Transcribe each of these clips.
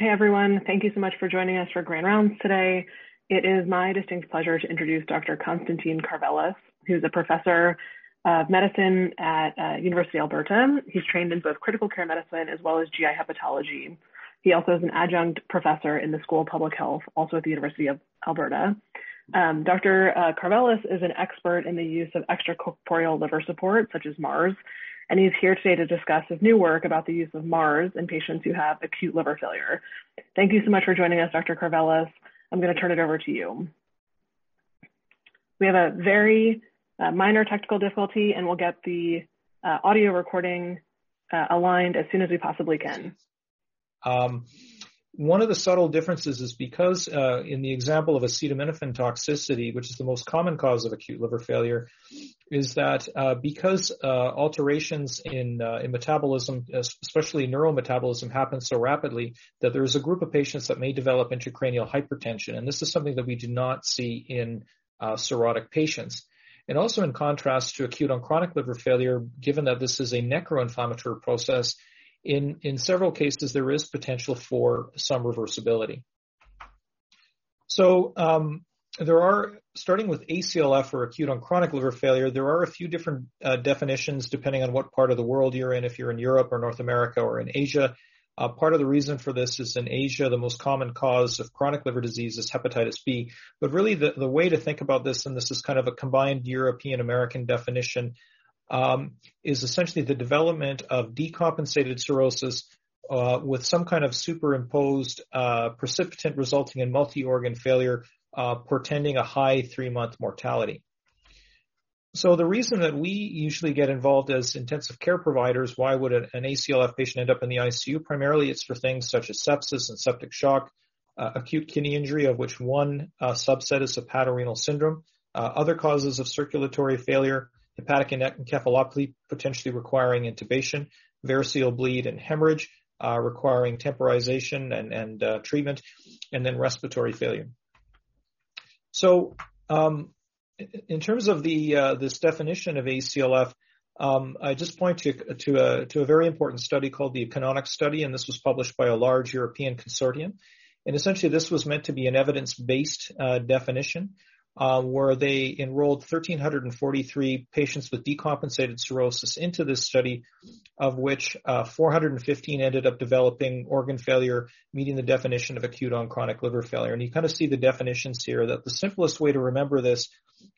Hey everyone, thank you so much for joining us for Grand Rounds today. It is my distinct pleasure to introduce Dr. Konstantin Karvelas, who's a professor of medicine at uh, University of Alberta. He's trained in both critical care medicine as well as GI hepatology. He also is an adjunct professor in the School of Public Health, also at the University of Alberta. Um, Dr. Uh, Karvelas is an expert in the use of extracorporeal liver support, such as MARS, and he's here today to discuss his new work about the use of MARS in patients who have acute liver failure. Thank you so much for joining us, Dr. Karvelas. I'm going to turn it over to you. We have a very uh, minor technical difficulty, and we'll get the uh, audio recording uh, aligned as soon as we possibly can. Um, one of the subtle differences is because uh, in the example of acetaminophen toxicity, which is the most common cause of acute liver failure, is that uh, because uh, alterations in uh, in metabolism, especially neurometabolism, happen so rapidly that there is a group of patients that may develop intracranial hypertension, and this is something that we do not see in uh, cirrhotic patients. And also in contrast to acute on chronic liver failure, given that this is a necroinflammatory process, in, in several cases, there is potential for some reversibility. So um, there are, starting with ACLF or acute on chronic liver failure, there are a few different uh, definitions depending on what part of the world you're in, if you're in Europe or North America or in Asia. Uh, part of the reason for this is in Asia, the most common cause of chronic liver disease is hepatitis B. But really the, the way to think about this, and this is kind of a combined European American definition, um, is essentially the development of decompensated cirrhosis uh, with some kind of superimposed uh, precipitant resulting in multi-organ failure, uh, portending a high three-month mortality. So the reason that we usually get involved as intensive care providers, why would an ACLF patient end up in the ICU? Primarily, it's for things such as sepsis and septic shock, uh, acute kidney injury, of which one uh, subset is hepatorenal syndrome, uh, other causes of circulatory failure, hepatic and encephalopathy potentially requiring intubation, variceal bleed and hemorrhage uh, requiring temporization and, and uh, treatment, and then respiratory failure. So, um, in terms of the uh, this definition of ACLF, um, I just point to to a to a very important study called the Canonic study, and this was published by a large European consortium. And essentially, this was meant to be an evidence-based uh, definition uh, where they enrolled 1,343 patients with decompensated cirrhosis into this study, of which uh, 415 ended up developing organ failure, meeting the definition of acute on chronic liver failure. And you kind of see the definitions here that the simplest way to remember this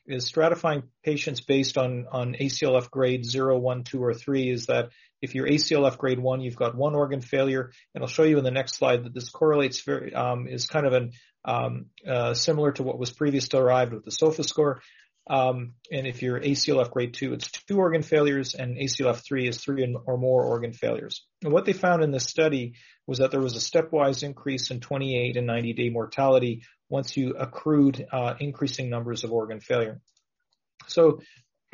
is stratifying patients based on, on ACLF grade 0, 1, 2, or 3 is that if you're ACLF grade 1, you've got one organ failure, and I'll show you in the next slide that this correlates very, um, is kind of an um, uh, similar to what was previously derived with the SOFA score. Um, and if you're ACLF grade 2, it's two organ failures, and ACLF 3 is three or more organ failures. And what they found in this study was that there was a stepwise increase in 28 and 90 day mortality once you accrued uh, increasing numbers of organ failure. So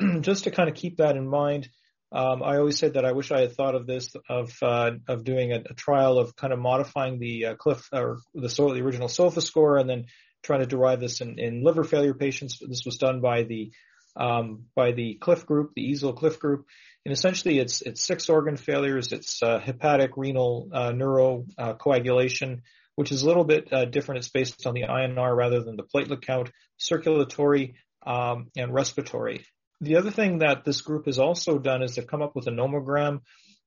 just to kind of keep that in mind, um, I always said that I wish I had thought of this of uh, of doing a, a, trial of kind of modifying the uh, CLIF or the, the original SOFA score and then trying to derive this in, in liver failure patients. This was done by the um, by the CLIF group, the EASL CLIF group, and essentially it's it's six organ failures. It's uh, hepatic, renal, uh, neuro, uh, coagulation, which is a little bit uh, different. It's based on the INR rather than the platelet count, circulatory, um, and respiratory. The other thing that this group has also done is they've come up with a nomogram.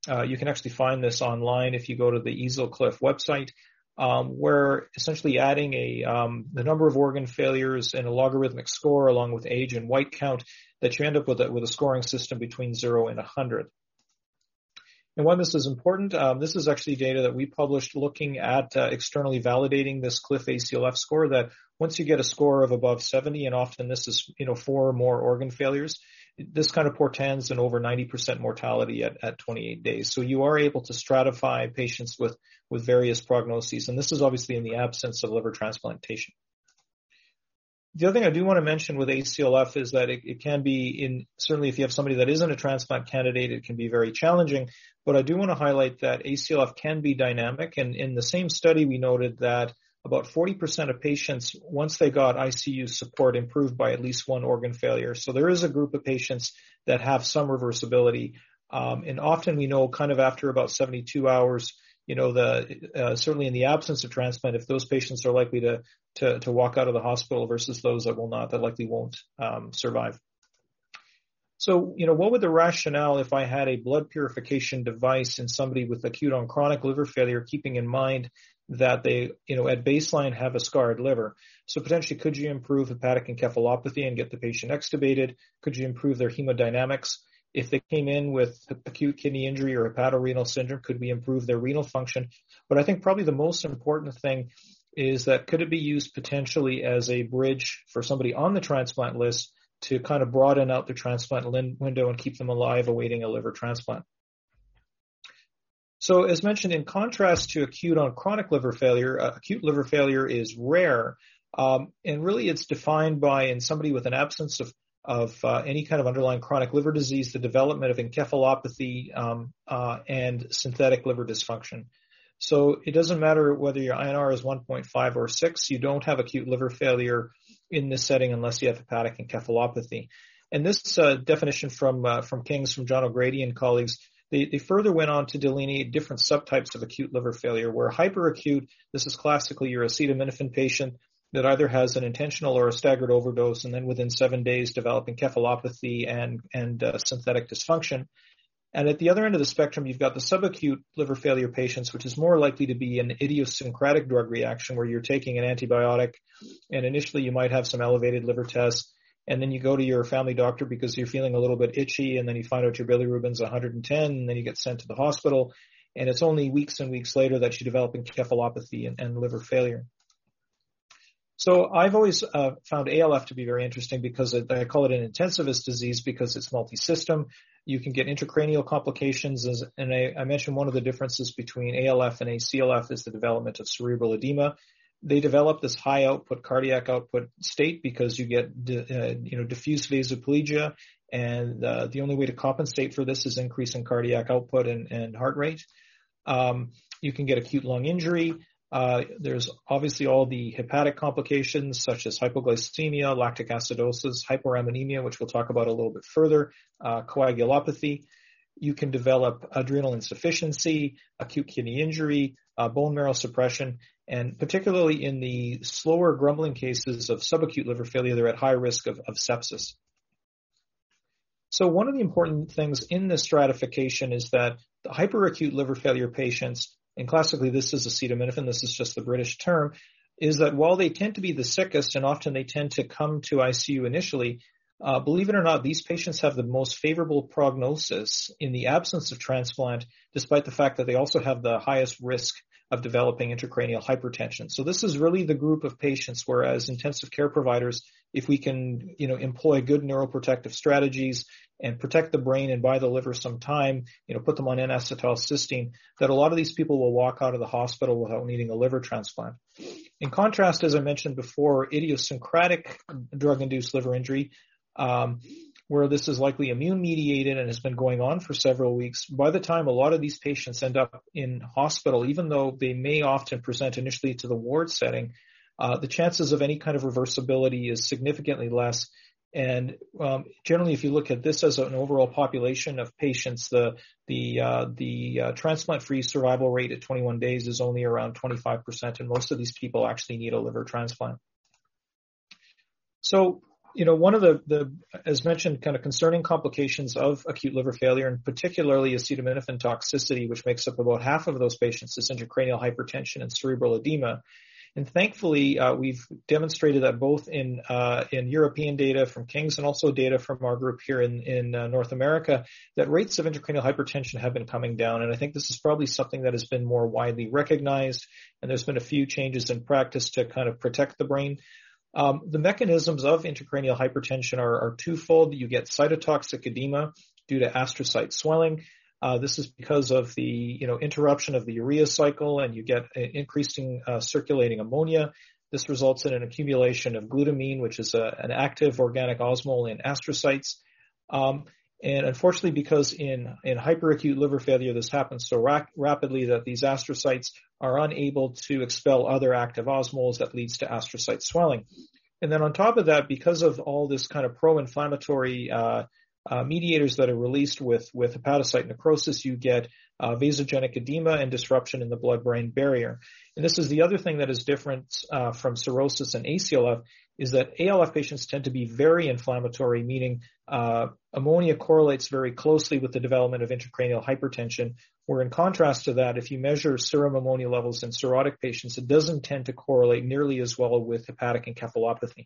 Uh, you can actually find this online if you go to the EASL CLIF website, um, where essentially adding a um, the number of organ failures and a logarithmic score along with age and white count that you end up with a, with a scoring system between zero and 100. And why this is important, um, this is actually data that we published looking at uh, externally validating this CLIF ACLF score that once you get a score of above 70, and often this is, you know, four or more organ failures, this kind of portends an over 90% mortality at, at 28 days. So you are able to stratify patients with, with various prognoses. And this is obviously in the absence of liver transplantation. The other thing I do want to mention with ACLF is that it, it, can be in, certainly if you have somebody that isn't a transplant candidate, it can be very challenging. But I do want to highlight that ACLF can be dynamic. And in the same study, we noted that about 40% of patients, once they got ICU support, improved by at least one organ failure. So there is a group of patients that have some reversibility. Um, and often we know kind of after about 72 hours, you know, the uh, certainly in the absence of transplant, if those patients are likely to to, to walk out of the hospital versus those that will not, that likely won't um, survive. So, you know, what would the rationale if I had a blood purification device in somebody with acute on chronic liver failure, keeping in mind that they, you know, at baseline have a scarred liver. So potentially could you improve hepatic encephalopathy and get the patient extubated? Could you improve their hemodynamics? If they came in with acute kidney injury or hepatorenal syndrome, could we improve their renal function? But I think probably the most important thing is that could it be used potentially as a bridge for somebody on the transplant list to kind of broaden out the transplant window and keep them alive awaiting a liver transplant? So as mentioned, in contrast to acute on chronic liver failure, uh, acute liver failure is rare. Um, and really it's defined by in somebody with an absence of, of uh, any kind of underlying chronic liver disease, the development of encephalopathy um, uh, and synthetic liver dysfunction. So it doesn't matter whether your INR is 1.5 or 6, you don't have acute liver failure in this setting unless you have hepatic encephalopathy. And this uh, definition from uh, from King's, from John O'Grady and colleagues, they, they further went on to delineate different subtypes of acute liver failure, where hyperacute, this is classically your acetaminophen patient that either has an intentional or a staggered overdose, and then within seven days developing encephalopathy and and uh, synthetic dysfunction. And at the other end of the spectrum, you've got the subacute liver failure patients, which is more likely to be an idiosyncratic drug reaction where you're taking an antibiotic and initially you might have some elevated liver tests and then you go to your family doctor because you're feeling a little bit itchy and then you find out your bilirubin's 110 and then you get sent to the hospital and it's only weeks and weeks later that you develop encephalopathy and, and liver failure. So I've always uh, found ALF to be very interesting because I call it an intensivist disease because it's multi-system. You can get intracranial complications, as, and I, I mentioned one of the differences between ALF and ACLF is the development of cerebral edema they develop this high output cardiac output state because you get uh, you know diffuse vasoplegia and uh, the only way to compensate for this is increasing cardiac output and, and heart rate. Um, you can get acute lung injury. Uh, there's obviously all the hepatic complications such as hypoglycemia, lactic acidosis, hyperammonemia, which we'll talk about a little bit further, uh, coagulopathy. You can develop adrenal insufficiency, acute kidney injury, uh, bone marrow suppression, and particularly in the slower grumbling cases of subacute liver failure, they're at high risk of, of sepsis. So one of the important things in this stratification is that the hyperacute liver failure patients, and classically this is acetaminophen, this is just the British term, is that while they tend to be the sickest and often they tend to come to ICU initially, uh, believe it or not, these patients have the most favorable prognosis in the absence of transplant, despite the fact that they also have the highest risk of developing intracranial hypertension. So this is really the group of patients whereas intensive care providers, if we can, you know, employ good neuroprotective strategies and protect the brain and buy the liver some time, you know, put them on N-acetylcysteine, that a lot of these people will walk out of the hospital without needing a liver transplant. In contrast, as I mentioned before, idiosyncratic drug-induced liver injury, um, where this is likely immune mediated and has been going on for several weeks, by the time a lot of these patients end up in hospital, even though they may often present initially to the ward setting, uh, the chances of any kind of reversibility is significantly less. And um, generally, if you look at this as an overall population of patients, the the uh, the uh, transplant-free survival rate at 21 days is only around 25%, and most of these people actually need a liver transplant. So you know, one of the, the, as mentioned, kind of concerning complications of acute liver failure, and particularly acetaminophen toxicity, which makes up about half of those patients, is intracranial hypertension and cerebral edema. And thankfully, uh, we've demonstrated that both in uh, in European data from King's and also data from our group here in in uh, North America that rates of intracranial hypertension have been coming down. And I think this is probably something that has been more widely recognized. And there's been a few changes in practice to kind of protect the brain. Um, the mechanisms of intracranial hypertension are, are, twofold. You get cytotoxic edema due to astrocyte swelling. Uh, this is because of the you know interruption of the urea cycle, and you get increasing uh, circulating ammonia. This results in an accumulation of glutamine, which is a, an active organic osmole in astrocytes. Um, and unfortunately, because in, in hyperacute liver failure, this happens so ra- rapidly that these astrocytes are unable to expel other active osmoles that leads to astrocyte swelling. And then on top of that, because of all this kind of pro-inflammatory uh, uh, mediators that are released with, with hepatocyte necrosis, you get uh, vasogenic edema and disruption in the blood-brain barrier. And this is the other thing that is different uh, from cirrhosis and ACLF is that ALF patients tend to be very inflammatory, meaning uh, ammonia correlates very closely with the development of intracranial hypertension. Where in contrast to that, if you measure serum ammonia levels in cirrhotic patients, it doesn't tend to correlate nearly as well with hepatic encephalopathy.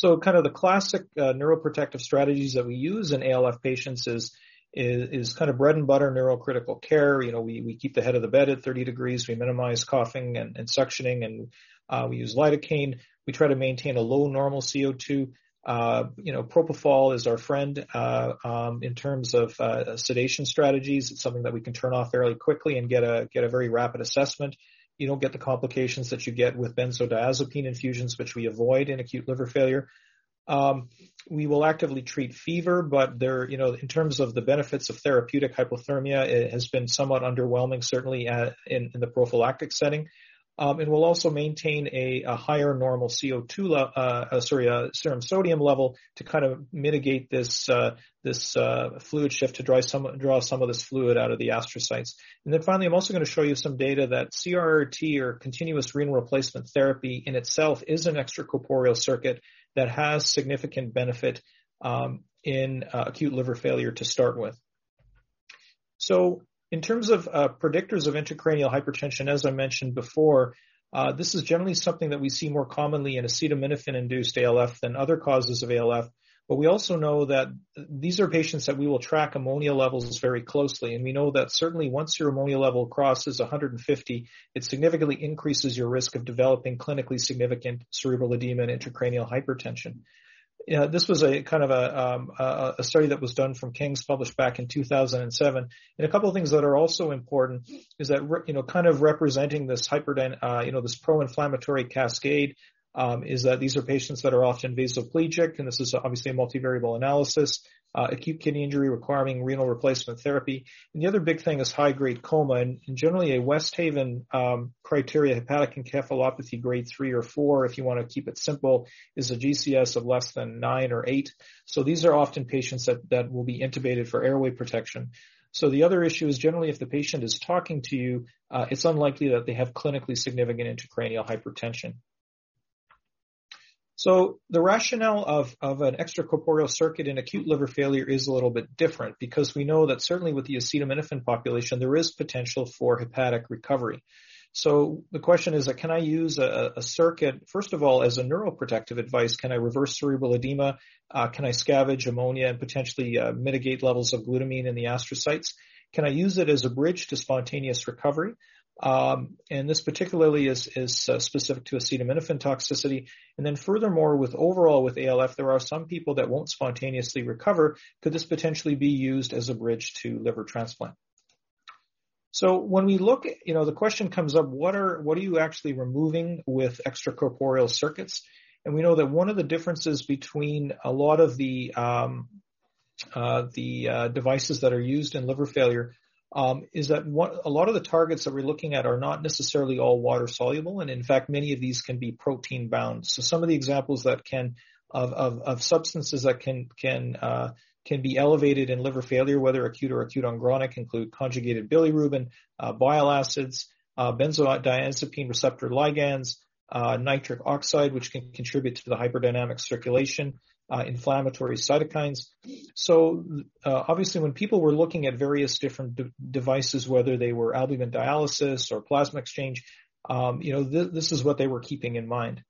So kind of the classic uh, neuroprotective strategies that we use in ALF patients is, is, is kind of bread and butter neurocritical care. You know, we, we keep the head of the bed at 30 degrees. We minimize coughing and, and suctioning and uh, we use lidocaine. We try to maintain a low normal CO2. Uh, you know, propofol is our friend uh, um, in terms of uh, sedation strategies. It's something that we can turn off fairly quickly and get a get a very rapid assessment. You don't get the complications that you get with benzodiazepine infusions, which we avoid in acute liver failure. Um, we will actively treat fever, but there, you know, in terms of the benefits of therapeutic hypothermia, it has been somewhat underwhelming, certainly at, in, in the prophylactic setting. Um, and we'll also maintain a, a higher normal CO2, uh, uh, sorry, uh, serum sodium level to kind of mitigate this uh, this uh, fluid shift to draw some draw some of this fluid out of the astrocytes. And then finally, I'm also going to show you some data that CRRT or continuous renal replacement therapy in itself is an extracorporeal circuit that has significant benefit um, in uh, acute liver failure to start with. So in terms of uh, predictors of intracranial hypertension, as I mentioned before, uh, this is generally something that we see more commonly in acetaminophen-induced ALF than other causes of ALF. But we also know that these are patients that we will track ammonia levels very closely. And we know that certainly once your ammonia level crosses 150, it significantly increases your risk of developing clinically significant cerebral edema and intracranial hypertension you know, this was a kind of a, um, a, study that was done from King's published back in 2007. And a couple of things that are also important is that, you know, kind of representing this hyperdyn, uh, you know, this pro-inflammatory cascade, um, is that these are patients that are often vasoplegic, and this is obviously a multivariable analysis uh, acute kidney injury requiring renal replacement therapy. And the other big thing is high grade coma and, and generally a West Haven um, criteria hepatic encephalopathy grade three or four, if you want to keep it simple, is a GCS of less than nine or eight. So these are often patients that, that will be intubated for airway protection. So the other issue is generally if the patient is talking to you, uh, it's unlikely that they have clinically significant intracranial hypertension. So the rationale of, of an extracorporeal circuit in acute liver failure is a little bit different because we know that certainly with the acetaminophen population, there is potential for hepatic recovery. So the question is, can I use a, a, circuit, first of all, as a neuroprotective advice? Can I reverse cerebral edema? Uh, can I scavenge ammonia and potentially uh, mitigate levels of glutamine in the astrocytes? Can I use it as a bridge to spontaneous recovery? Um, and this particularly is, is uh, specific to acetaminophen toxicity. And then furthermore, with overall with ALF, there are some people that won't spontaneously recover. Could this potentially be used as a bridge to liver transplant? So when we look, you know, the question comes up, what are, what are you actually removing with extracorporeal circuits? And we know that one of the differences between a lot of the, um, uh, the uh, devices that are used in liver failure um, is that one, a lot of the targets that we're looking at are not necessarily all water soluble, and in fact, many of these can be protein bound. So some of the examples that can of of, of substances that can can uh, can be elevated in liver failure, whether acute or acute on chronic, include conjugated bilirubin, uh, bile acids, uh, benzodiazepine receptor ligands, uh, nitric oxide, which can contribute to the hyperdynamic circulation, uh, inflammatory cytokines. So uh, obviously, when people were looking at various different de- devices, whether they were albumin dialysis or plasma exchange, um, you know, th- this is what they were keeping in mind.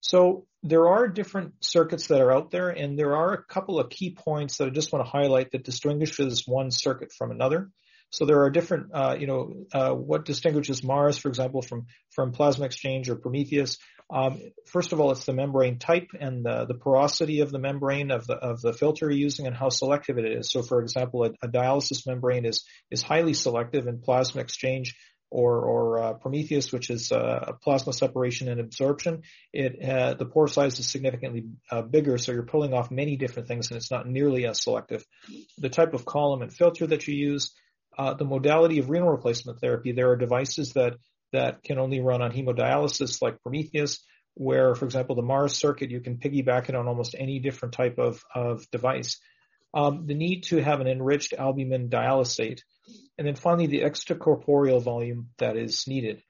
So there are different circuits that are out there, and there are a couple of key points that I just want to highlight that distinguishes one circuit from another. So there are different, uh, you know, uh, what distinguishes Mars, for example, from from plasma exchange or Prometheus. Um, first of all, it's the membrane type and the, the porosity of the membrane of the of the filter you're using and how selective it is. So, for example, a, a dialysis membrane is is highly selective in plasma exchange or, or uh, Prometheus, which is uh, plasma separation and absorption, it uh, the pore size is significantly uh, bigger, so you're pulling off many different things, and it's not nearly as selective. The type of column and filter that you use, uh, the modality of renal replacement therapy. There are devices that that can only run on hemodialysis like Prometheus, where, for example, the Mars circuit, you can piggyback it on almost any different type of, of device. Um, the need to have an enriched albumin dialysate. And then finally, the extracorporeal volume that is needed.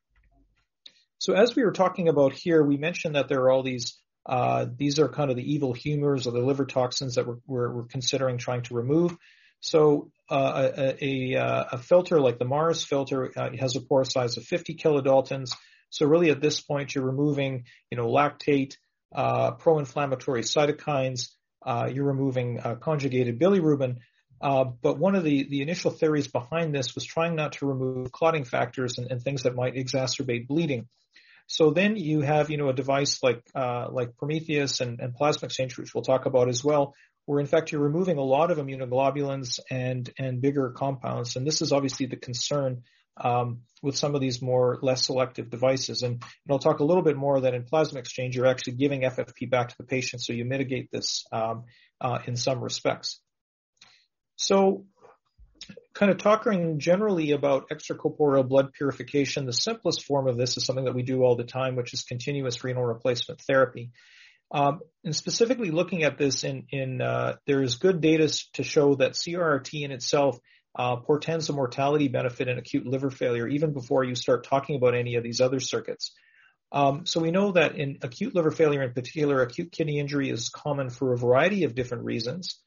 So as we were talking about here, we mentioned that there are all these uh, these are kind of the evil humors or the liver toxins that we're, we're, we're considering trying to remove. So uh, a, a, a, filter like the Mars filter uh, has a pore size of 50 kilodaltons. So really at this point you're removing, you know, lactate, uh, pro-inflammatory cytokines, uh, you're removing uh, conjugated bilirubin. but one of the, the initial theories behind this was trying not to remove clotting factors and, and things that might exacerbate bleeding. So then you have, you know, a device like uh, like Prometheus and, and plasma exchange, which we'll talk about as well, where in fact you're removing a lot of immunoglobulins and and bigger compounds. And this is obviously the concern um, with some of these more less selective devices. And, and, I'll talk a little bit more that in plasma exchange you're actually giving FFP back to the patient, so you mitigate this um, uh, in some respects. So kind of talking generally about extracorporeal blood purification, the simplest form of this is something that we do all the time, which is continuous renal replacement therapy. Um, and specifically looking at this in, in uh, there is good data to show that CRRT in itself uh, portends a mortality benefit in acute liver failure even before you start talking about any of these other circuits. Um, so we know that in acute liver failure in particular, acute kidney injury is common for a variety of different reasons.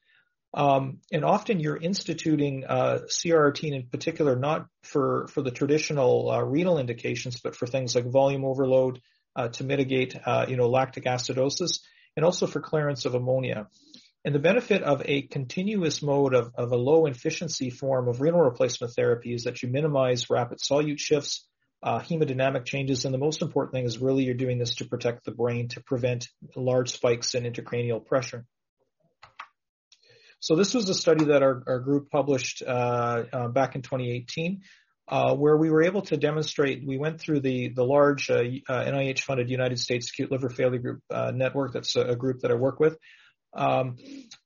Um, and often you're instituting uh, CRRT in particular not for for the traditional uh, renal indications, but for things like volume overload uh, to mitigate uh, you know lactic acidosis, and also for clearance of ammonia. And the benefit of a continuous mode of, of a low efficiency form of renal replacement therapy is that you minimize rapid solute shifts, uh, hemodynamic changes, and the most important thing is really you're doing this to protect the brain to prevent large spikes in intracranial pressure. So this was a study that our, our group published uh, uh, back in 2018, uh, where we were able to demonstrate. We went through the the large uh, uh, NIH-funded United States Acute Liver Failure Group uh, network. That's a, a, group that I work with. Um,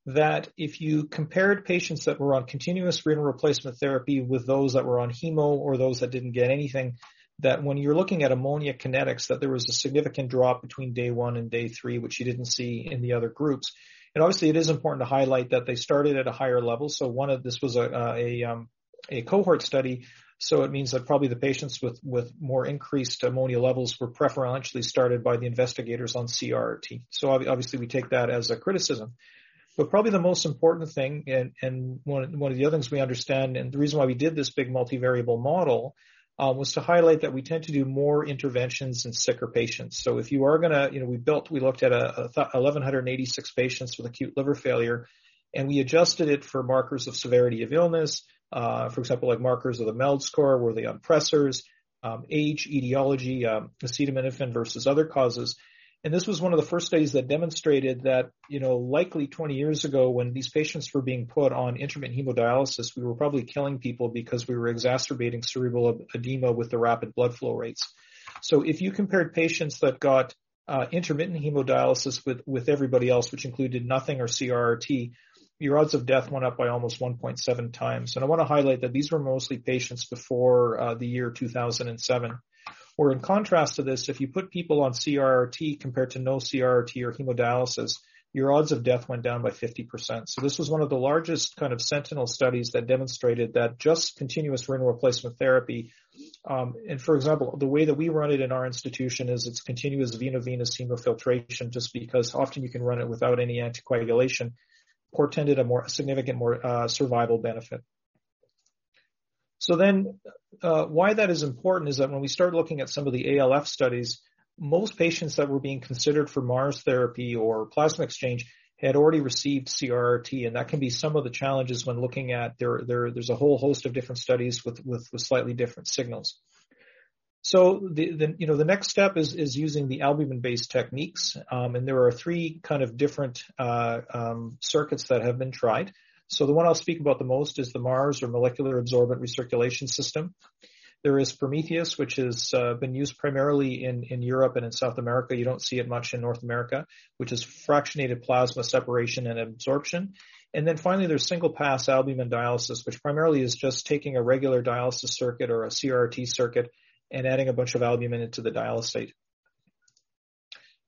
that if you compared patients that were on continuous renal replacement therapy with those that were on hemo or those that didn't get anything, that when you're looking at ammonia kinetics, that there was a significant drop between day one and day three, which you didn't see in the other groups. And obviously, it is important to highlight that they started at a higher level. So one of this was a a, um, a cohort study. So it means that probably the patients with with more increased ammonia levels were preferentially started by the investigators on CRT. So obviously, we take that as a criticism. But probably the most important thing, and, and one, one of the other things we understand, and the reason why we did this big multivariable model um, was to highlight that we tend to do more interventions in sicker patients. So if you are going to, you know, we built, we looked at a, a 1,186 patients with acute liver failure, and we adjusted it for markers of severity of illness, uh, for example, like markers of the MELD score, were they on pressors, um, age, etiology, um, acetaminophen versus other causes. And this was one of the first studies that demonstrated that, you know, likely 20 years ago when these patients were being put on intermittent hemodialysis, we were probably killing people because we were exacerbating cerebral edema with the rapid blood flow rates. So if you compared patients that got uh, intermittent hemodialysis with, with everybody else, which included nothing or CRRT, your odds of death went up by almost 1.7 times. And I want to highlight that these were mostly patients before uh, the year 2007. Or in contrast to this, if you put people on CRRT compared to no CRRT or hemodialysis, your odds of death went down by 50%. So this was one of the largest kind of sentinel studies that demonstrated that just continuous renal replacement therapy, um, and for example, the way that we run it in our institution is it's continuous veno-venous hemofiltration just because often you can run it without any anticoagulation, portended a more significant more uh, survival benefit. So then, uh, why that is important is that when we start looking at some of the ALF studies, most patients that were being considered for Mars therapy or plasma exchange had already received CRRT, and that can be some of the challenges when looking at there. there there's a whole host of different studies with with, with slightly different signals. So the, the, you know the next step is is using the albumin-based techniques, um, and there are three kind of different uh, um, circuits that have been tried. So the one I'll speak about the most is the MARS or molecular absorbent recirculation system. There is Prometheus, which has uh, been used primarily in, in Europe and in South America. You don't see it much in North America, which is fractionated plasma separation and absorption. And then finally, there's single pass albumin dialysis, which primarily is just taking a regular dialysis circuit or a CRT circuit and adding a bunch of albumin into the dialysate.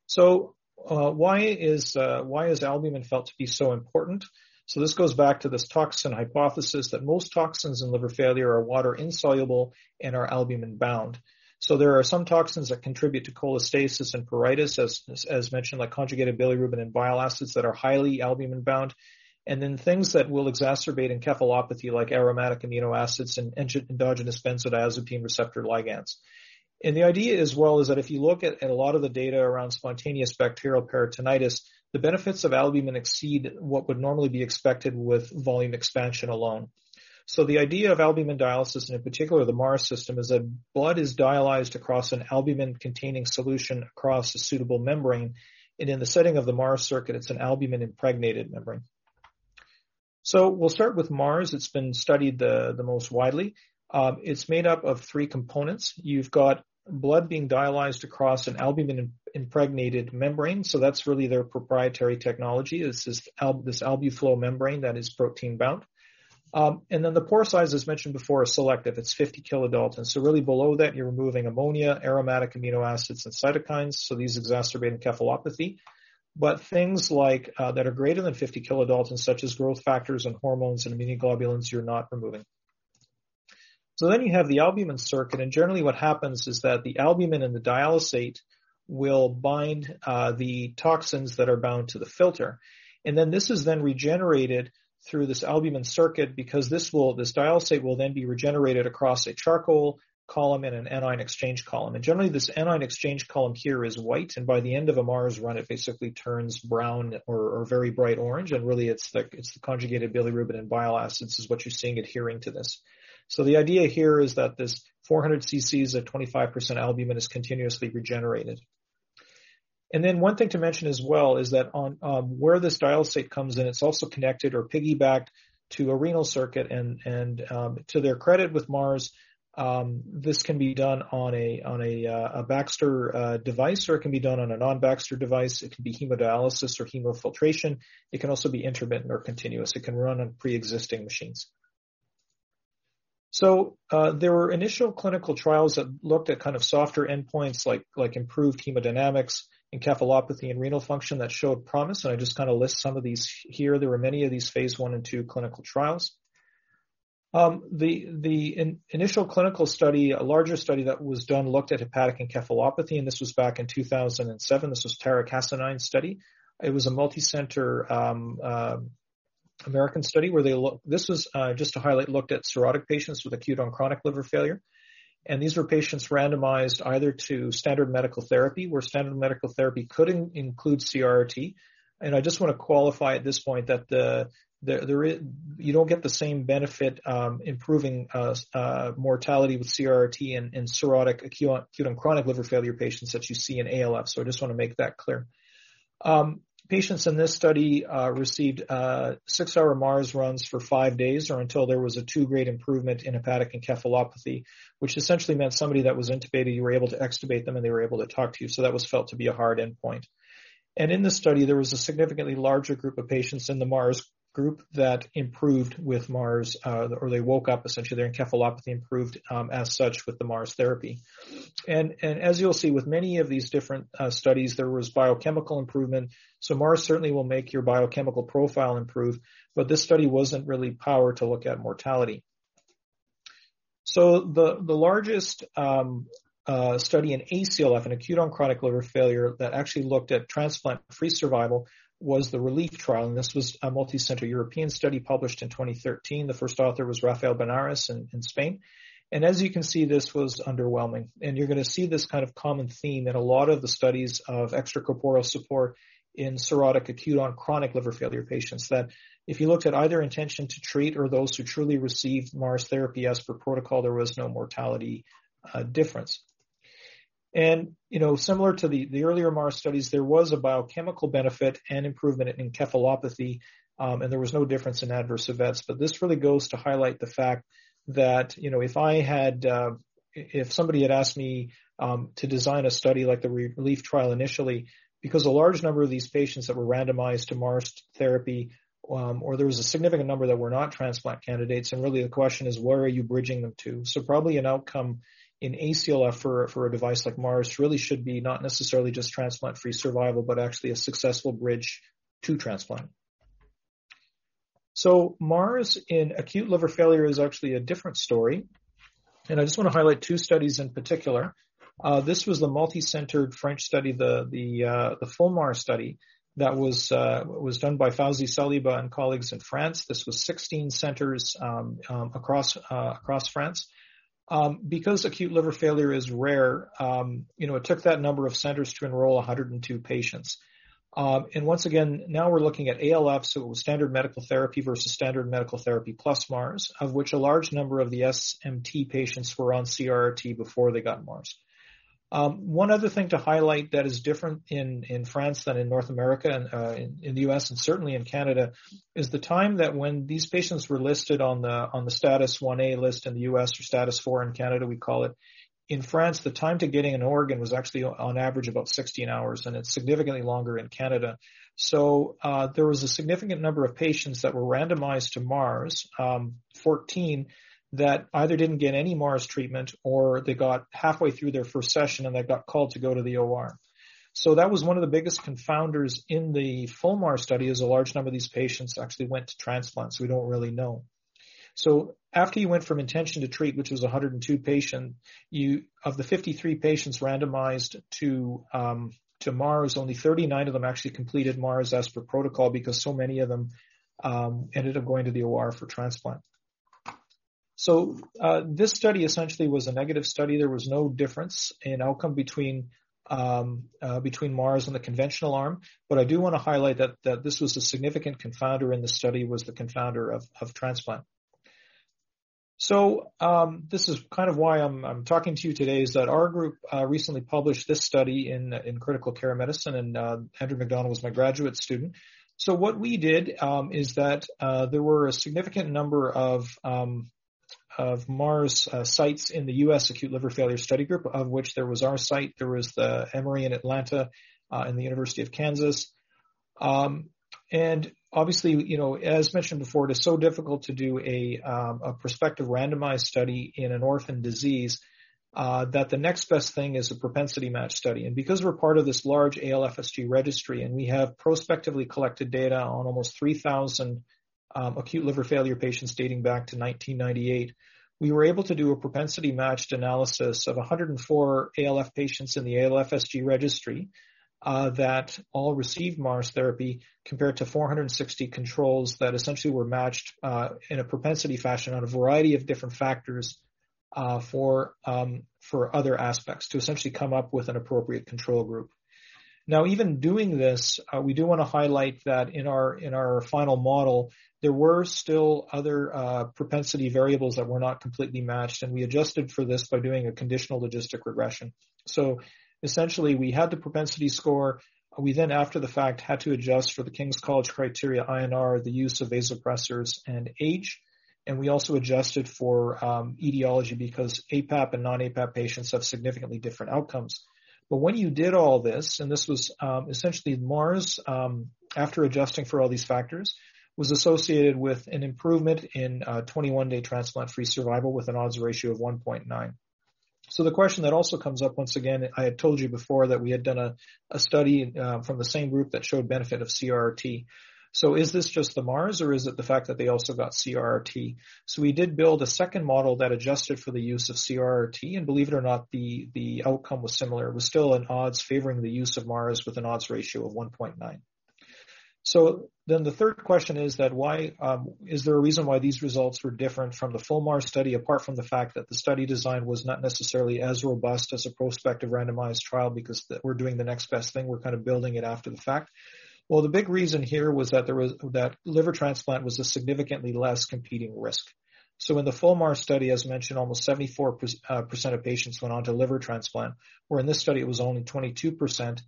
So uh, why is uh, why is albumin felt to be so important? So this goes back to this toxin hypothesis that most toxins in liver failure are water insoluble and are albumin bound. So there are some toxins that contribute to cholestasis and pruritus, as, as mentioned, like conjugated bilirubin and bile acids that are highly albumin bound. And then things that will exacerbate encephalopathy, like aromatic amino acids and endogenous benzodiazepine receptor ligands. And the idea as well is that if you look at, at a lot of the data around spontaneous bacterial peritonitis, the benefits of albumin exceed what would normally be expected with volume expansion alone. So the idea of albumin dialysis, and in particular the Mars system, is that blood is dialyzed across an albumin-containing solution across a suitable membrane, and in the setting of the Mars circuit, it's an albumin-impregnated membrane. So we'll start with Mars. It's been studied the, the most widely. Um, it's made up of three components. You've got blood being dialyzed across an albumin impregnated membrane. So that's really their proprietary technology. This is al- this AlbuFlow membrane that is protein bound. Um, and then the pore size, as mentioned before, is selective. It's 50 kilodaltons. So really below that, you're removing ammonia, aromatic amino acids, and cytokines. So these exacerbate encephalopathy. But things like uh, that are greater than 50 kilodaltons, such as growth factors and hormones and immunoglobulins, you're not removing. So then you have the albumin circuit, and generally what happens is that the albumin and the dialysate will bind uh, the toxins that are bound to the filter. And then this is then regenerated through this albumin circuit because this will, this dialysate will then be regenerated across a charcoal column and an anion exchange column. And generally this anion exchange column here is white and by the end of a Mars run it basically turns brown or, or very bright orange and really it's the, it's the conjugated bilirubin and bile acids is what you're seeing adhering to this. So the idea here is that this 400 cc's of 25% albumin is continuously regenerated. And then one thing to mention as well is that on um, where this dialysate comes in, it's also connected or piggybacked to a renal circuit. And and um, to their credit with Mars, um, this can be done on a on a, uh, a Baxter uh, device, or it can be done on a non-Baxter device. It can be hemodialysis or hemofiltration. It can also be intermittent or continuous. It can run on pre-existing machines. So uh, there were initial clinical trials that looked at kind of softer endpoints like like improved hemodynamics, encephalopathy, and renal function that showed promise. And I just kind of list some of these here. There were many of these phase one and two clinical trials. Um, the the in, initial clinical study, a larger study that was done, looked at hepatic encephalopathy, and this was back in 2007. This was Tarek Hassanein's study. It was a multi-center um, uh, American study where they look, this was uh, just to highlight, looked at cirrhotic patients with acute on chronic liver failure. And these were patients randomized either to standard medical therapy, where standard medical therapy could in, include CRT, And I just want to qualify at this point that the, the there is, you don't get the same benefit um, improving uh, uh, mortality with CRRT in, cirrhotic acute, acute on chronic liver failure patients that you see in ALF. So I just want to make that clear. Um, Patients in this study uh, received uh, six-hour MARS runs for five days or until there was a two-grade improvement in hepatic encephalopathy, which essentially meant somebody that was intubated, you were able to extubate them and they were able to talk to you. So that was felt to be a hard endpoint. And in this study, there was a significantly larger group of patients in the MARS group that improved with Mars, uh, or they woke up essentially their encephalopathy improved um, as such with the Mars therapy. And and as you'll see with many of these different uh, studies, there was biochemical improvement. So Mars certainly will make your biochemical profile improve, but this study wasn't really powered to look at mortality. So the the largest um, uh, study in ACLF, an acute on chronic liver failure, that actually looked at transplant-free survival was the RELIEF trial, and this was a multi-center European study published in 2013. The first author was Rafael Bañares in, in Spain. And as you can see, this was underwhelming. And you're going to see this kind of common theme in a lot of the studies of extracorporeal support in cirrhotic acute on chronic liver failure patients that if you looked at either intention to treat or those who truly received MARS therapy as per protocol, there was no mortality uh, difference. And, you know, similar to the, the earlier Mars studies, there was a biochemical benefit and improvement in encephalopathy, um, and there was no difference in adverse events. But this really goes to highlight the fact that, you know, if I had, uh, if somebody had asked me um, to design a study like the RELIEF trial initially, because a large number of these patients that were randomized to Mars therapy, um, or there was a significant number that were not transplant candidates, and really the question is, where are you bridging them to? So probably an outcome in ACLF for, for a device like Mars really should be not necessarily just transplant free survival, but actually a successful bridge to transplant. So Mars in acute liver failure is actually a different story. And I just want to highlight two studies in particular. Uh, this was the multi-centered French study, the the uh, the FULMAR study that was uh, was done by Faouzi Saliba and colleagues in France. This was 16 centers um, um, across uh, across France. Um, because acute liver failure is rare, um, you know, it took that number of centers to enroll 102 patients. Um, and once again, now we're looking at ALF, so it was standard medical therapy versus standard medical therapy plus Mars, of which a large number of the SMT patients were on CRRT before they got Mars. Um, one other thing to highlight that is different in, in France than in North America and uh, in, in, the U.S. and certainly in Canada is the time that when these patients were listed on the on the status 1A list in the U.S. or status 4 in Canada, we call it. In France, the time to getting an organ was actually on average about 16 hours, and it's significantly longer in Canada. So uh, there was a significant number of patients that were randomized to Mars, um, 14 that either didn't get any Mars treatment or they got halfway through their first session and they got called to go to the OR. So that was one of the biggest confounders in the FULMAR study is a large number of these patients actually went to transplant. So we don't really know. So after you went from intention to treat, which was 102 patient, you of the 53 patients randomized to um, to Mars, only 39 of them actually completed Mars as per protocol because so many of them um, ended up going to the OR for transplant. So uh, this study essentially was a negative study. There was no difference in outcome between um, uh, between Mars and the conventional arm. But I do want to highlight that that this was a significant confounder in the study was the confounder of, of transplant. So um, this is kind of why I'm, I'm talking to you today. Is that our group uh, recently published this study in in critical care medicine, and uh, Andrew McDonald was my graduate student. So what we did um, is that uh, there were a significant number of um, of Mars uh, sites in the U.S. acute liver failure study group, of which there was our site, there was the Emory in Atlanta, uh, and the University of Kansas. Um, and obviously, you know, as mentioned before, it is so difficult to do a, um, a prospective randomized study in an orphan disease uh, that the next best thing is a propensity match study. And because we're part of this large ALFSG registry and we have prospectively collected data on almost 3,000 um, acute liver failure patients dating back to 1998, we were able to do a propensity matched analysis of 104 ALF patients in the ALFSG registry uh, that all received Mars therapy compared to 460 controls that essentially were matched uh, in a propensity fashion on a variety of different factors uh, for um, for other aspects to essentially come up with an appropriate control group. Now, even doing this, uh, we do want to highlight that in our in our final model, there were still other uh, propensity variables that were not completely matched, and we adjusted for this by doing a conditional logistic regression. So essentially, we had the propensity score. We then, after the fact, had to adjust for the King's College criteria, INR, the use of vasopressors, and age. And we also adjusted for um, etiology because APAP and non-APAP patients have significantly different outcomes. But when you did all this, and this was um, essentially Mars, um, after adjusting for all these factors, was associated with an improvement in uh, 21-day transplant-free survival with an odds ratio of 1.9. So the question that also comes up once again, I had told you before that we had done a, a study uh, from the same group that showed benefit of CRRT. So is this just the Mars or is it the fact that they also got CRRT? So we did build a second model that adjusted for the use of CRRT and believe it or not, the, the outcome was similar. It was still an odds favoring the use of Mars with an odds ratio of 1.9. So then the third question is that why um, is there a reason why these results were different from the FULMAR study, apart from the fact that the study design was not necessarily as robust as a prospective randomized trial because we're doing the next best thing, we're kind of building it after the fact. Well, the big reason here was that there was that liver transplant was a significantly less competing risk. So in the FULMAR study, as mentioned, almost 74% uh, of patients went on to liver transplant, where in this study it was only 22%,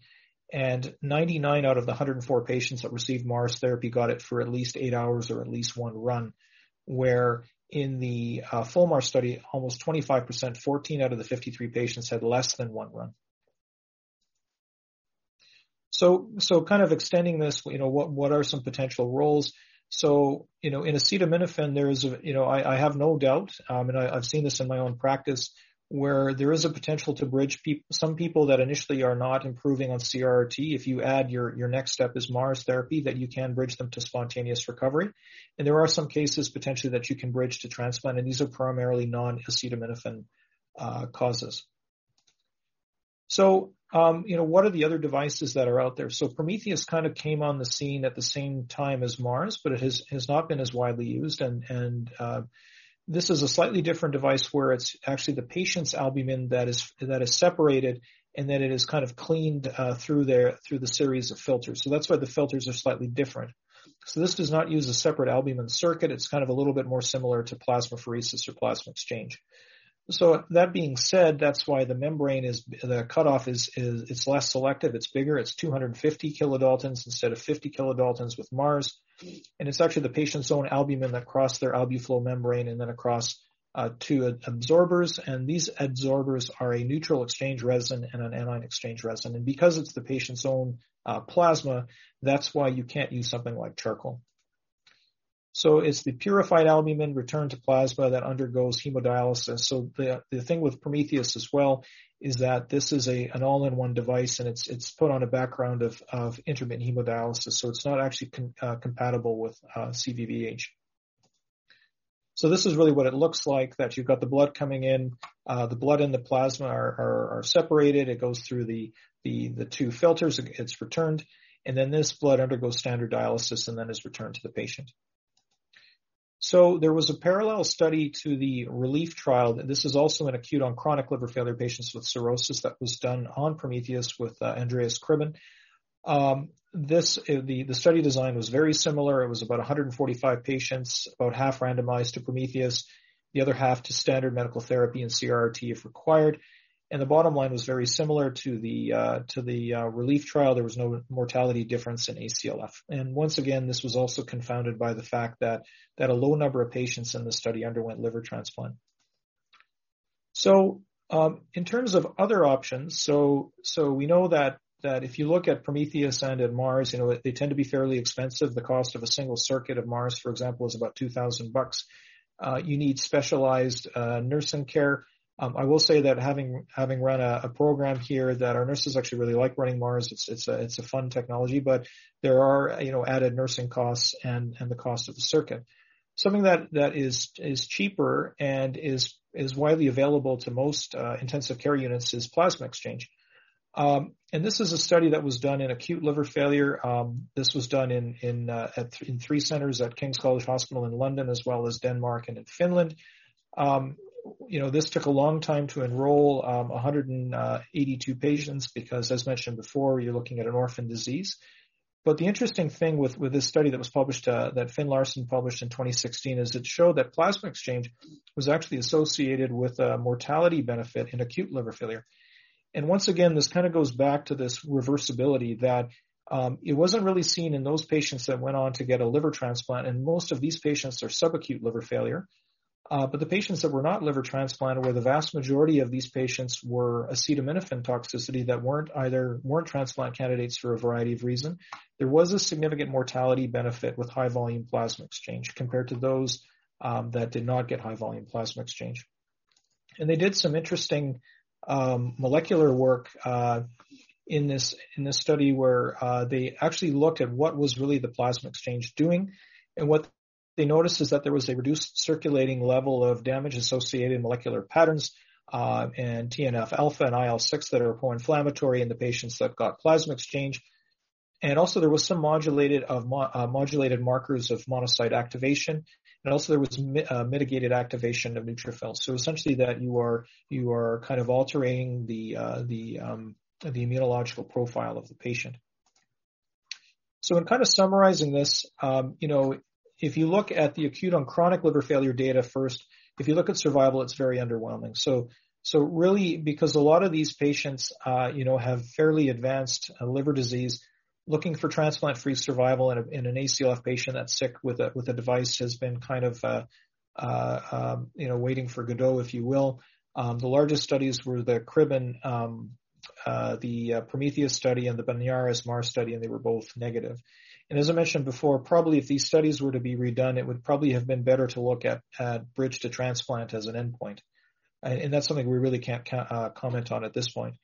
and 99 out of the 104 patients that received Mars therapy got it for at least eight hours or at least one run, where in the uh, FULMAR study, almost 25%, 14 out of the 53 patients had less than one run. So, so kind of extending this, you know, what, what are some potential roles? So, you know, in acetaminophen, there is, a, you know, I, I have no doubt, um, and I, have seen this in my own practice, where there is a potential to bridge people, some people that initially are not improving on CRRT. If you add your, your next step is Mars therapy, that you can bridge them to spontaneous recovery. And there are some cases potentially that you can bridge to transplant, and these are primarily non-acetaminophen uh, causes. So, um, you know, what are the other devices that are out there? So Prometheus kind of came on the scene at the same time as Mars, but it has, has not been as widely used. And, and, uh, this is a slightly different device where it's actually the patient's albumin that is, that is separated and then it is kind of cleaned, uh, through there, through the series of filters. So that's why the filters are slightly different. So this does not use a separate albumin circuit. It's kind of a little bit more similar to plasmapheresis or plasma exchange. So that being said, that's why the membrane is the cutoff is is it's less selective. It's bigger. It's 250 kilodaltons instead of 50 kilodaltons with Mars, and it's actually the patient's own albumin that cross their albuflow membrane and then across uh, two absorbers. And these absorbers are a neutral exchange resin and an anion exchange resin. And because it's the patient's own uh, plasma, that's why you can't use something like charcoal. So it's the purified albumin returned to plasma that undergoes hemodialysis. So the, the thing with Prometheus as well is that this is a, an all-in-one device and it's, it's put on a background of, of intermittent hemodialysis. So it's not actually uh, compatible with uh, CVVH. So this is really what it looks like that you've got the blood coming in, uh, the blood and the plasma are, are, are, separated. It goes through the, the, the two filters. It's returned and then this blood undergoes standard dialysis and then is returned to the patient. So there was a parallel study to the relief trial. This is also in acute on chronic liver failure patients with cirrhosis that was done on Prometheus with uh, Andreas Kribben. Um, this uh, the the study design was very similar. It was about 145 patients, about half randomized to Prometheus, the other half to standard medical therapy and CRRT if required. And the bottom line was very similar to the uh, to the uh, relief trial. There was no mortality difference in ACLF. And once again, this was also confounded by the fact that that a low number of patients in the study underwent liver transplant. So, um, in terms of other options, so so we know that that if you look at Prometheus and at Mars, you know they tend to be fairly expensive. The cost of a single circuit of Mars, for example, is about two thousand bucks. Uh, you need specialized uh, nursing care. Um, I will say that having having run a, a, program here, that our nurses actually really like running Mars. It's it's a it's a fun technology, but there are you know added nursing costs and and the cost of the circuit. Something that that is is cheaper and is is widely available to most uh, intensive care units is plasma exchange. Um, and this is a study that was done in acute liver failure. Um, this was done in in uh, th- in three centers at King's College Hospital in London, as well as Denmark and in Finland. Um, you know, this took a long time to enroll um, 182 patients because, as mentioned before, you're looking at an orphan disease. But the interesting thing with, with this study that was published, uh, that Finn Larsen published in 2016, is it showed that plasma exchange was actually associated with a mortality benefit in acute liver failure. And once again, this kind of goes back to this reversibility that um, it wasn't really seen in those patients that went on to get a liver transplant, and most of these patients are subacute liver failure. Uh, but the patients that were not liver transplanted, where the vast majority of these patients were acetaminophen toxicity that weren't either weren't transplant candidates for a variety of reasons, there was a significant mortality benefit with high volume plasma exchange compared to those um, that did not get high volume plasma exchange. And they did some interesting um, molecular work uh, in this in this study where uh, they actually looked at what was really the plasma exchange doing, and what they noticed is that there was a reduced circulating level of damage associated molecular patterns uh, and TNF alpha and IL-6 that are pro-inflammatory in the patients that got plasma exchange. And also there was some modulated of mo- uh, modulated markers of monocyte activation, and also there was mi- uh, mitigated activation of neutrophils. So essentially, that you are you are kind of altering the uh, the um, the immunological profile of the patient. So in kind of summarizing this, um, you know, if you look at the acute on chronic liver failure data first, if you look at survival, it's very underwhelming. So, so really, because a lot of these patients, uh, you know, have fairly advanced uh, liver disease, looking for transplant-free survival in, a, in, an ACLF patient that's sick with a with a device has been kind of, uh, uh, um, you know, waiting for Godot, if you will. Um, the largest studies were the Kribben, um, uh, the uh, Prometheus study and the Bañares Mars study, and they were both negative. And as I mentioned before, probably if these studies were to be redone, it would probably have been better to look at, at bridge to transplant as an endpoint. and that's something we really can't uh, comment on at this point.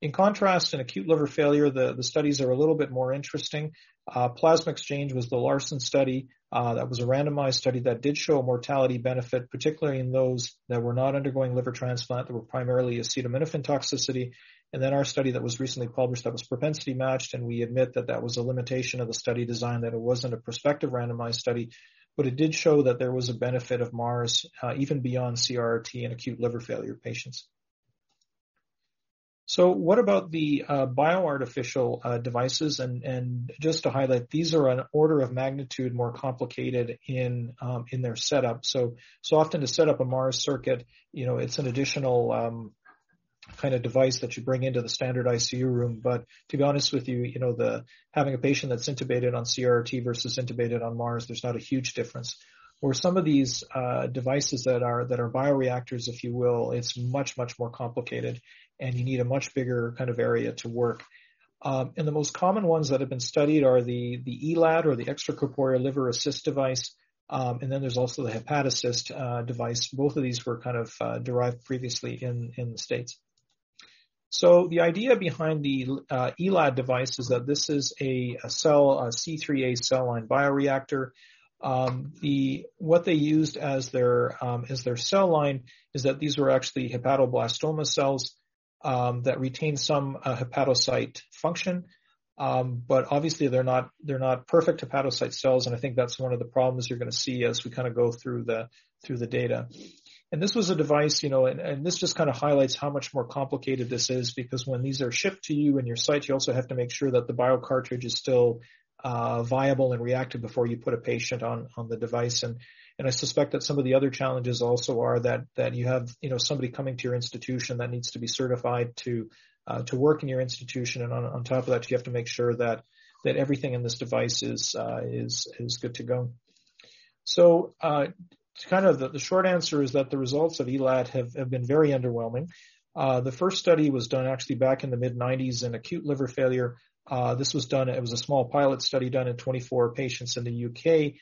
In contrast, in acute liver failure, the, the studies are a little bit more interesting. Uh, plasma exchange was the Larsen study. Uh, that was a randomized study that did show a mortality benefit, particularly in those that were not undergoing liver transplant that were primarily acetaminophen toxicity. And then our study that was recently published that was propensity matched, and we admit that that was a limitation of the study design, that it wasn't a prospective randomized study, but it did show that there was a benefit of MARS uh, even beyond CRRT in acute liver failure patients. So what about the uh, bioartificial uh, devices? And, and just to highlight, these are an order of magnitude more complicated in um, in their setup. So so often to set up a Mars circuit, you know, it's an additional um, kind of device that you bring into the standard ICU room. But to be honest with you, you know, the having a patient that's intubated on CRT versus intubated on Mars, there's not a huge difference. Or some of these uh, devices that are that are bioreactors, if you will, it's much much more complicated and you need a much bigger kind of area to work. Um, and the most common ones that have been studied are the, the ELAD or the extracorporeal liver assist device. Um, and then there's also the HepatAssist uh, device. Both of these were kind of uh, derived previously in, in the States. So the idea behind the uh, ELAD device is that this is a, a cell, a C3A cell line bioreactor. Um, the what they used as their um, as their cell line is that these were actually hepatoblastoma cells um, that retain some uh, hepatocyte function, um, but obviously they're not they're not perfect hepatocyte cells, and I think that's one of the problems you're going to see as we kind of go through the through the data. And this was a device, you know, and, and this just kind of highlights how much more complicated this is because when these are shipped to you in your site, you also have to make sure that the bio cartridge is still uh, viable and reactive before you put a patient on on the device. And and I suspect that some of the other challenges also are that that you have you know somebody coming to your institution that needs to be certified to uh, to work in your institution, and on, on top of that, you have to make sure that that everything in this device is uh, is is good to go. So, uh, kind of the, the, short answer is that the results of ELAD have, have been very underwhelming. Uh, the first study was done actually back in the mid 90s in acute liver failure. Uh, this was done, it was a small pilot study done in 24 patients in the UK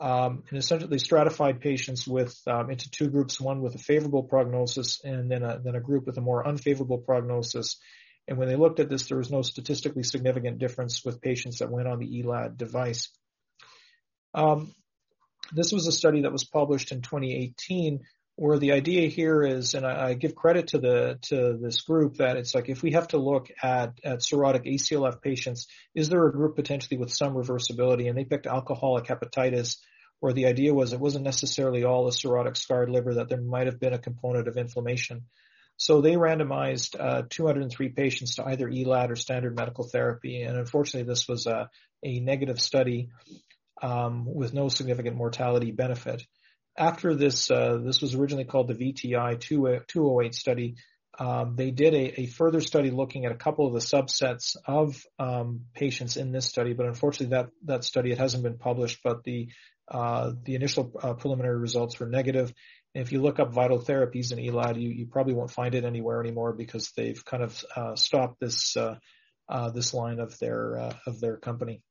um, and essentially stratified patients with um, into two groups, one with a favorable prognosis and then a, then a group with a more unfavorable prognosis. And when they looked at this, there was no statistically significant difference with patients that went on the ELAD device. Um, this was a study that was published in 2018 where the idea here is, and I, I, give credit to the to this group that it's like if we have to look at at cirrhotic ACLF patients, is there a group potentially with some reversibility? And they picked alcoholic hepatitis, where the idea was it wasn't necessarily all a cirrhotic scarred liver, that there might have been a component of inflammation. So they randomized uh, 203 patients to either ELAD or standard medical therapy, and unfortunately, this was a, a negative study um, with no significant mortality benefit after this, uh, this was originally called the VTI 208 study. Um, they did a, a, further study looking at a couple of the subsets of um, patients in this study, but unfortunately that that study it hasn't been published. But the uh, the initial uh, preliminary results were negative. And if you look up vital therapies in ELAD, you, you probably won't find it anywhere anymore because they've kind of uh, stopped this uh, uh, this line of their of their company.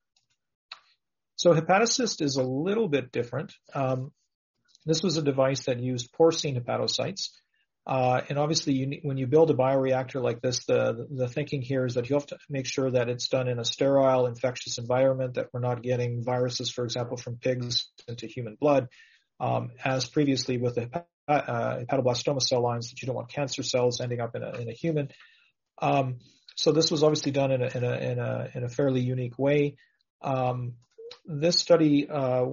So HepatAssist is a little bit different. Um, this was a device that used porcine hepatocytes. Uh, and obviously, you, when you build a bioreactor like this, the the thinking here is that you have to make sure that it's done in a sterile, infectious environment, that we're not getting viruses, for example, from pigs into human blood, um, as previously with the uh, hepatoblastoma cell lines, that you don't want cancer cells ending up in a in a human. Um, so this was obviously done in a in a in a, in a fairly unique way. Um, this study uh,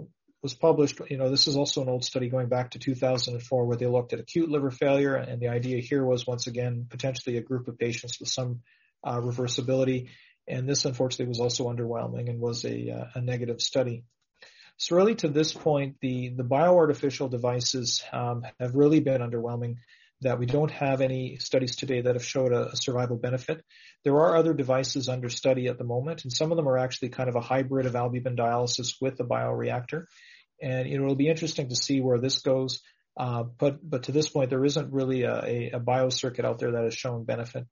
was published, you know, this is also an old study going back to 2004 where they looked at acute liver failure. And the idea here was once again, potentially a group of patients with some uh, reversibility. And this unfortunately was also underwhelming and was a, uh, a negative study. So really to this point, the, the bioartificial devices um, have really been underwhelming that we don't have any studies today that have showed a, a, survival benefit. There are other devices under study at the moment, and some of them are actually kind of a hybrid of albumin dialysis with a bioreactor and it'll be interesting to see where this goes. Uh, but but to this point, there isn't really a, a, a biocircuit out there that has shown benefit.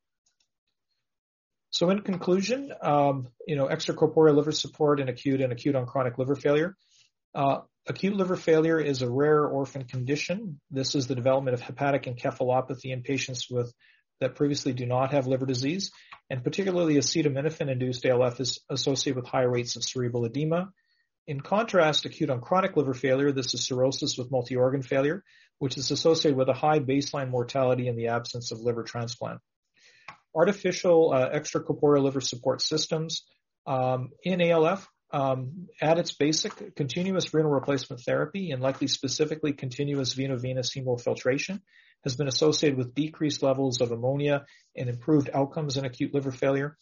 So in conclusion, um, you know, extracorporeal liver support in acute and acute on chronic liver failure. Uh, acute liver failure is a rare orphan condition. This is the development of hepatic encephalopathy in patients with that previously do not have liver disease, and particularly acetaminophen-induced ALF is associated with high rates of cerebral edema. In contrast, acute on chronic liver failure, this is cirrhosis with multi-organ failure, which is associated with a high baseline mortality in the absence of liver transplant. Artificial uh, extracorporeal liver support systems um, in ALF um, at its basic, continuous renal replacement therapy and likely specifically continuous veno-venous hemofiltration has been associated with decreased levels of ammonia and improved outcomes in acute liver failure.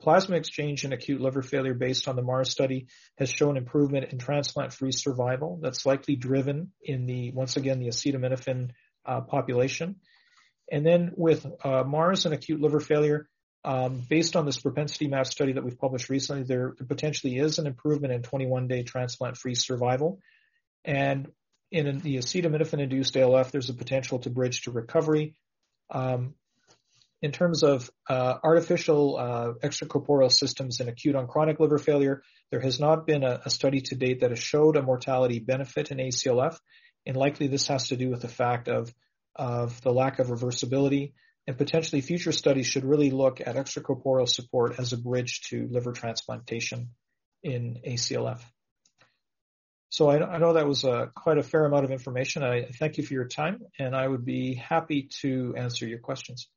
Plasma exchange in acute liver failure based on the MARS study has shown improvement in transplant-free survival that's likely driven in the, once again, the acetaminophen uh, population. And then with uh, MARS and acute liver failure, um, based on this propensity map study that we've published recently, there potentially is an improvement in 21-day transplant-free survival. And in the acetaminophen-induced ALF, there's a potential to bridge to recovery. Um, in terms of uh, artificial uh, extracorporeal systems in acute on chronic liver failure, there has not been a, a, study to date that has showed a mortality benefit in ACLF, and likely this has to do with the fact of, of the lack of reversibility. And potentially future studies should really look at extracorporeal support as a bridge to liver transplantation in ACLF. So I, I know that was a, uh, quite a fair amount of information. I thank you for your time, and I would be happy to answer your questions.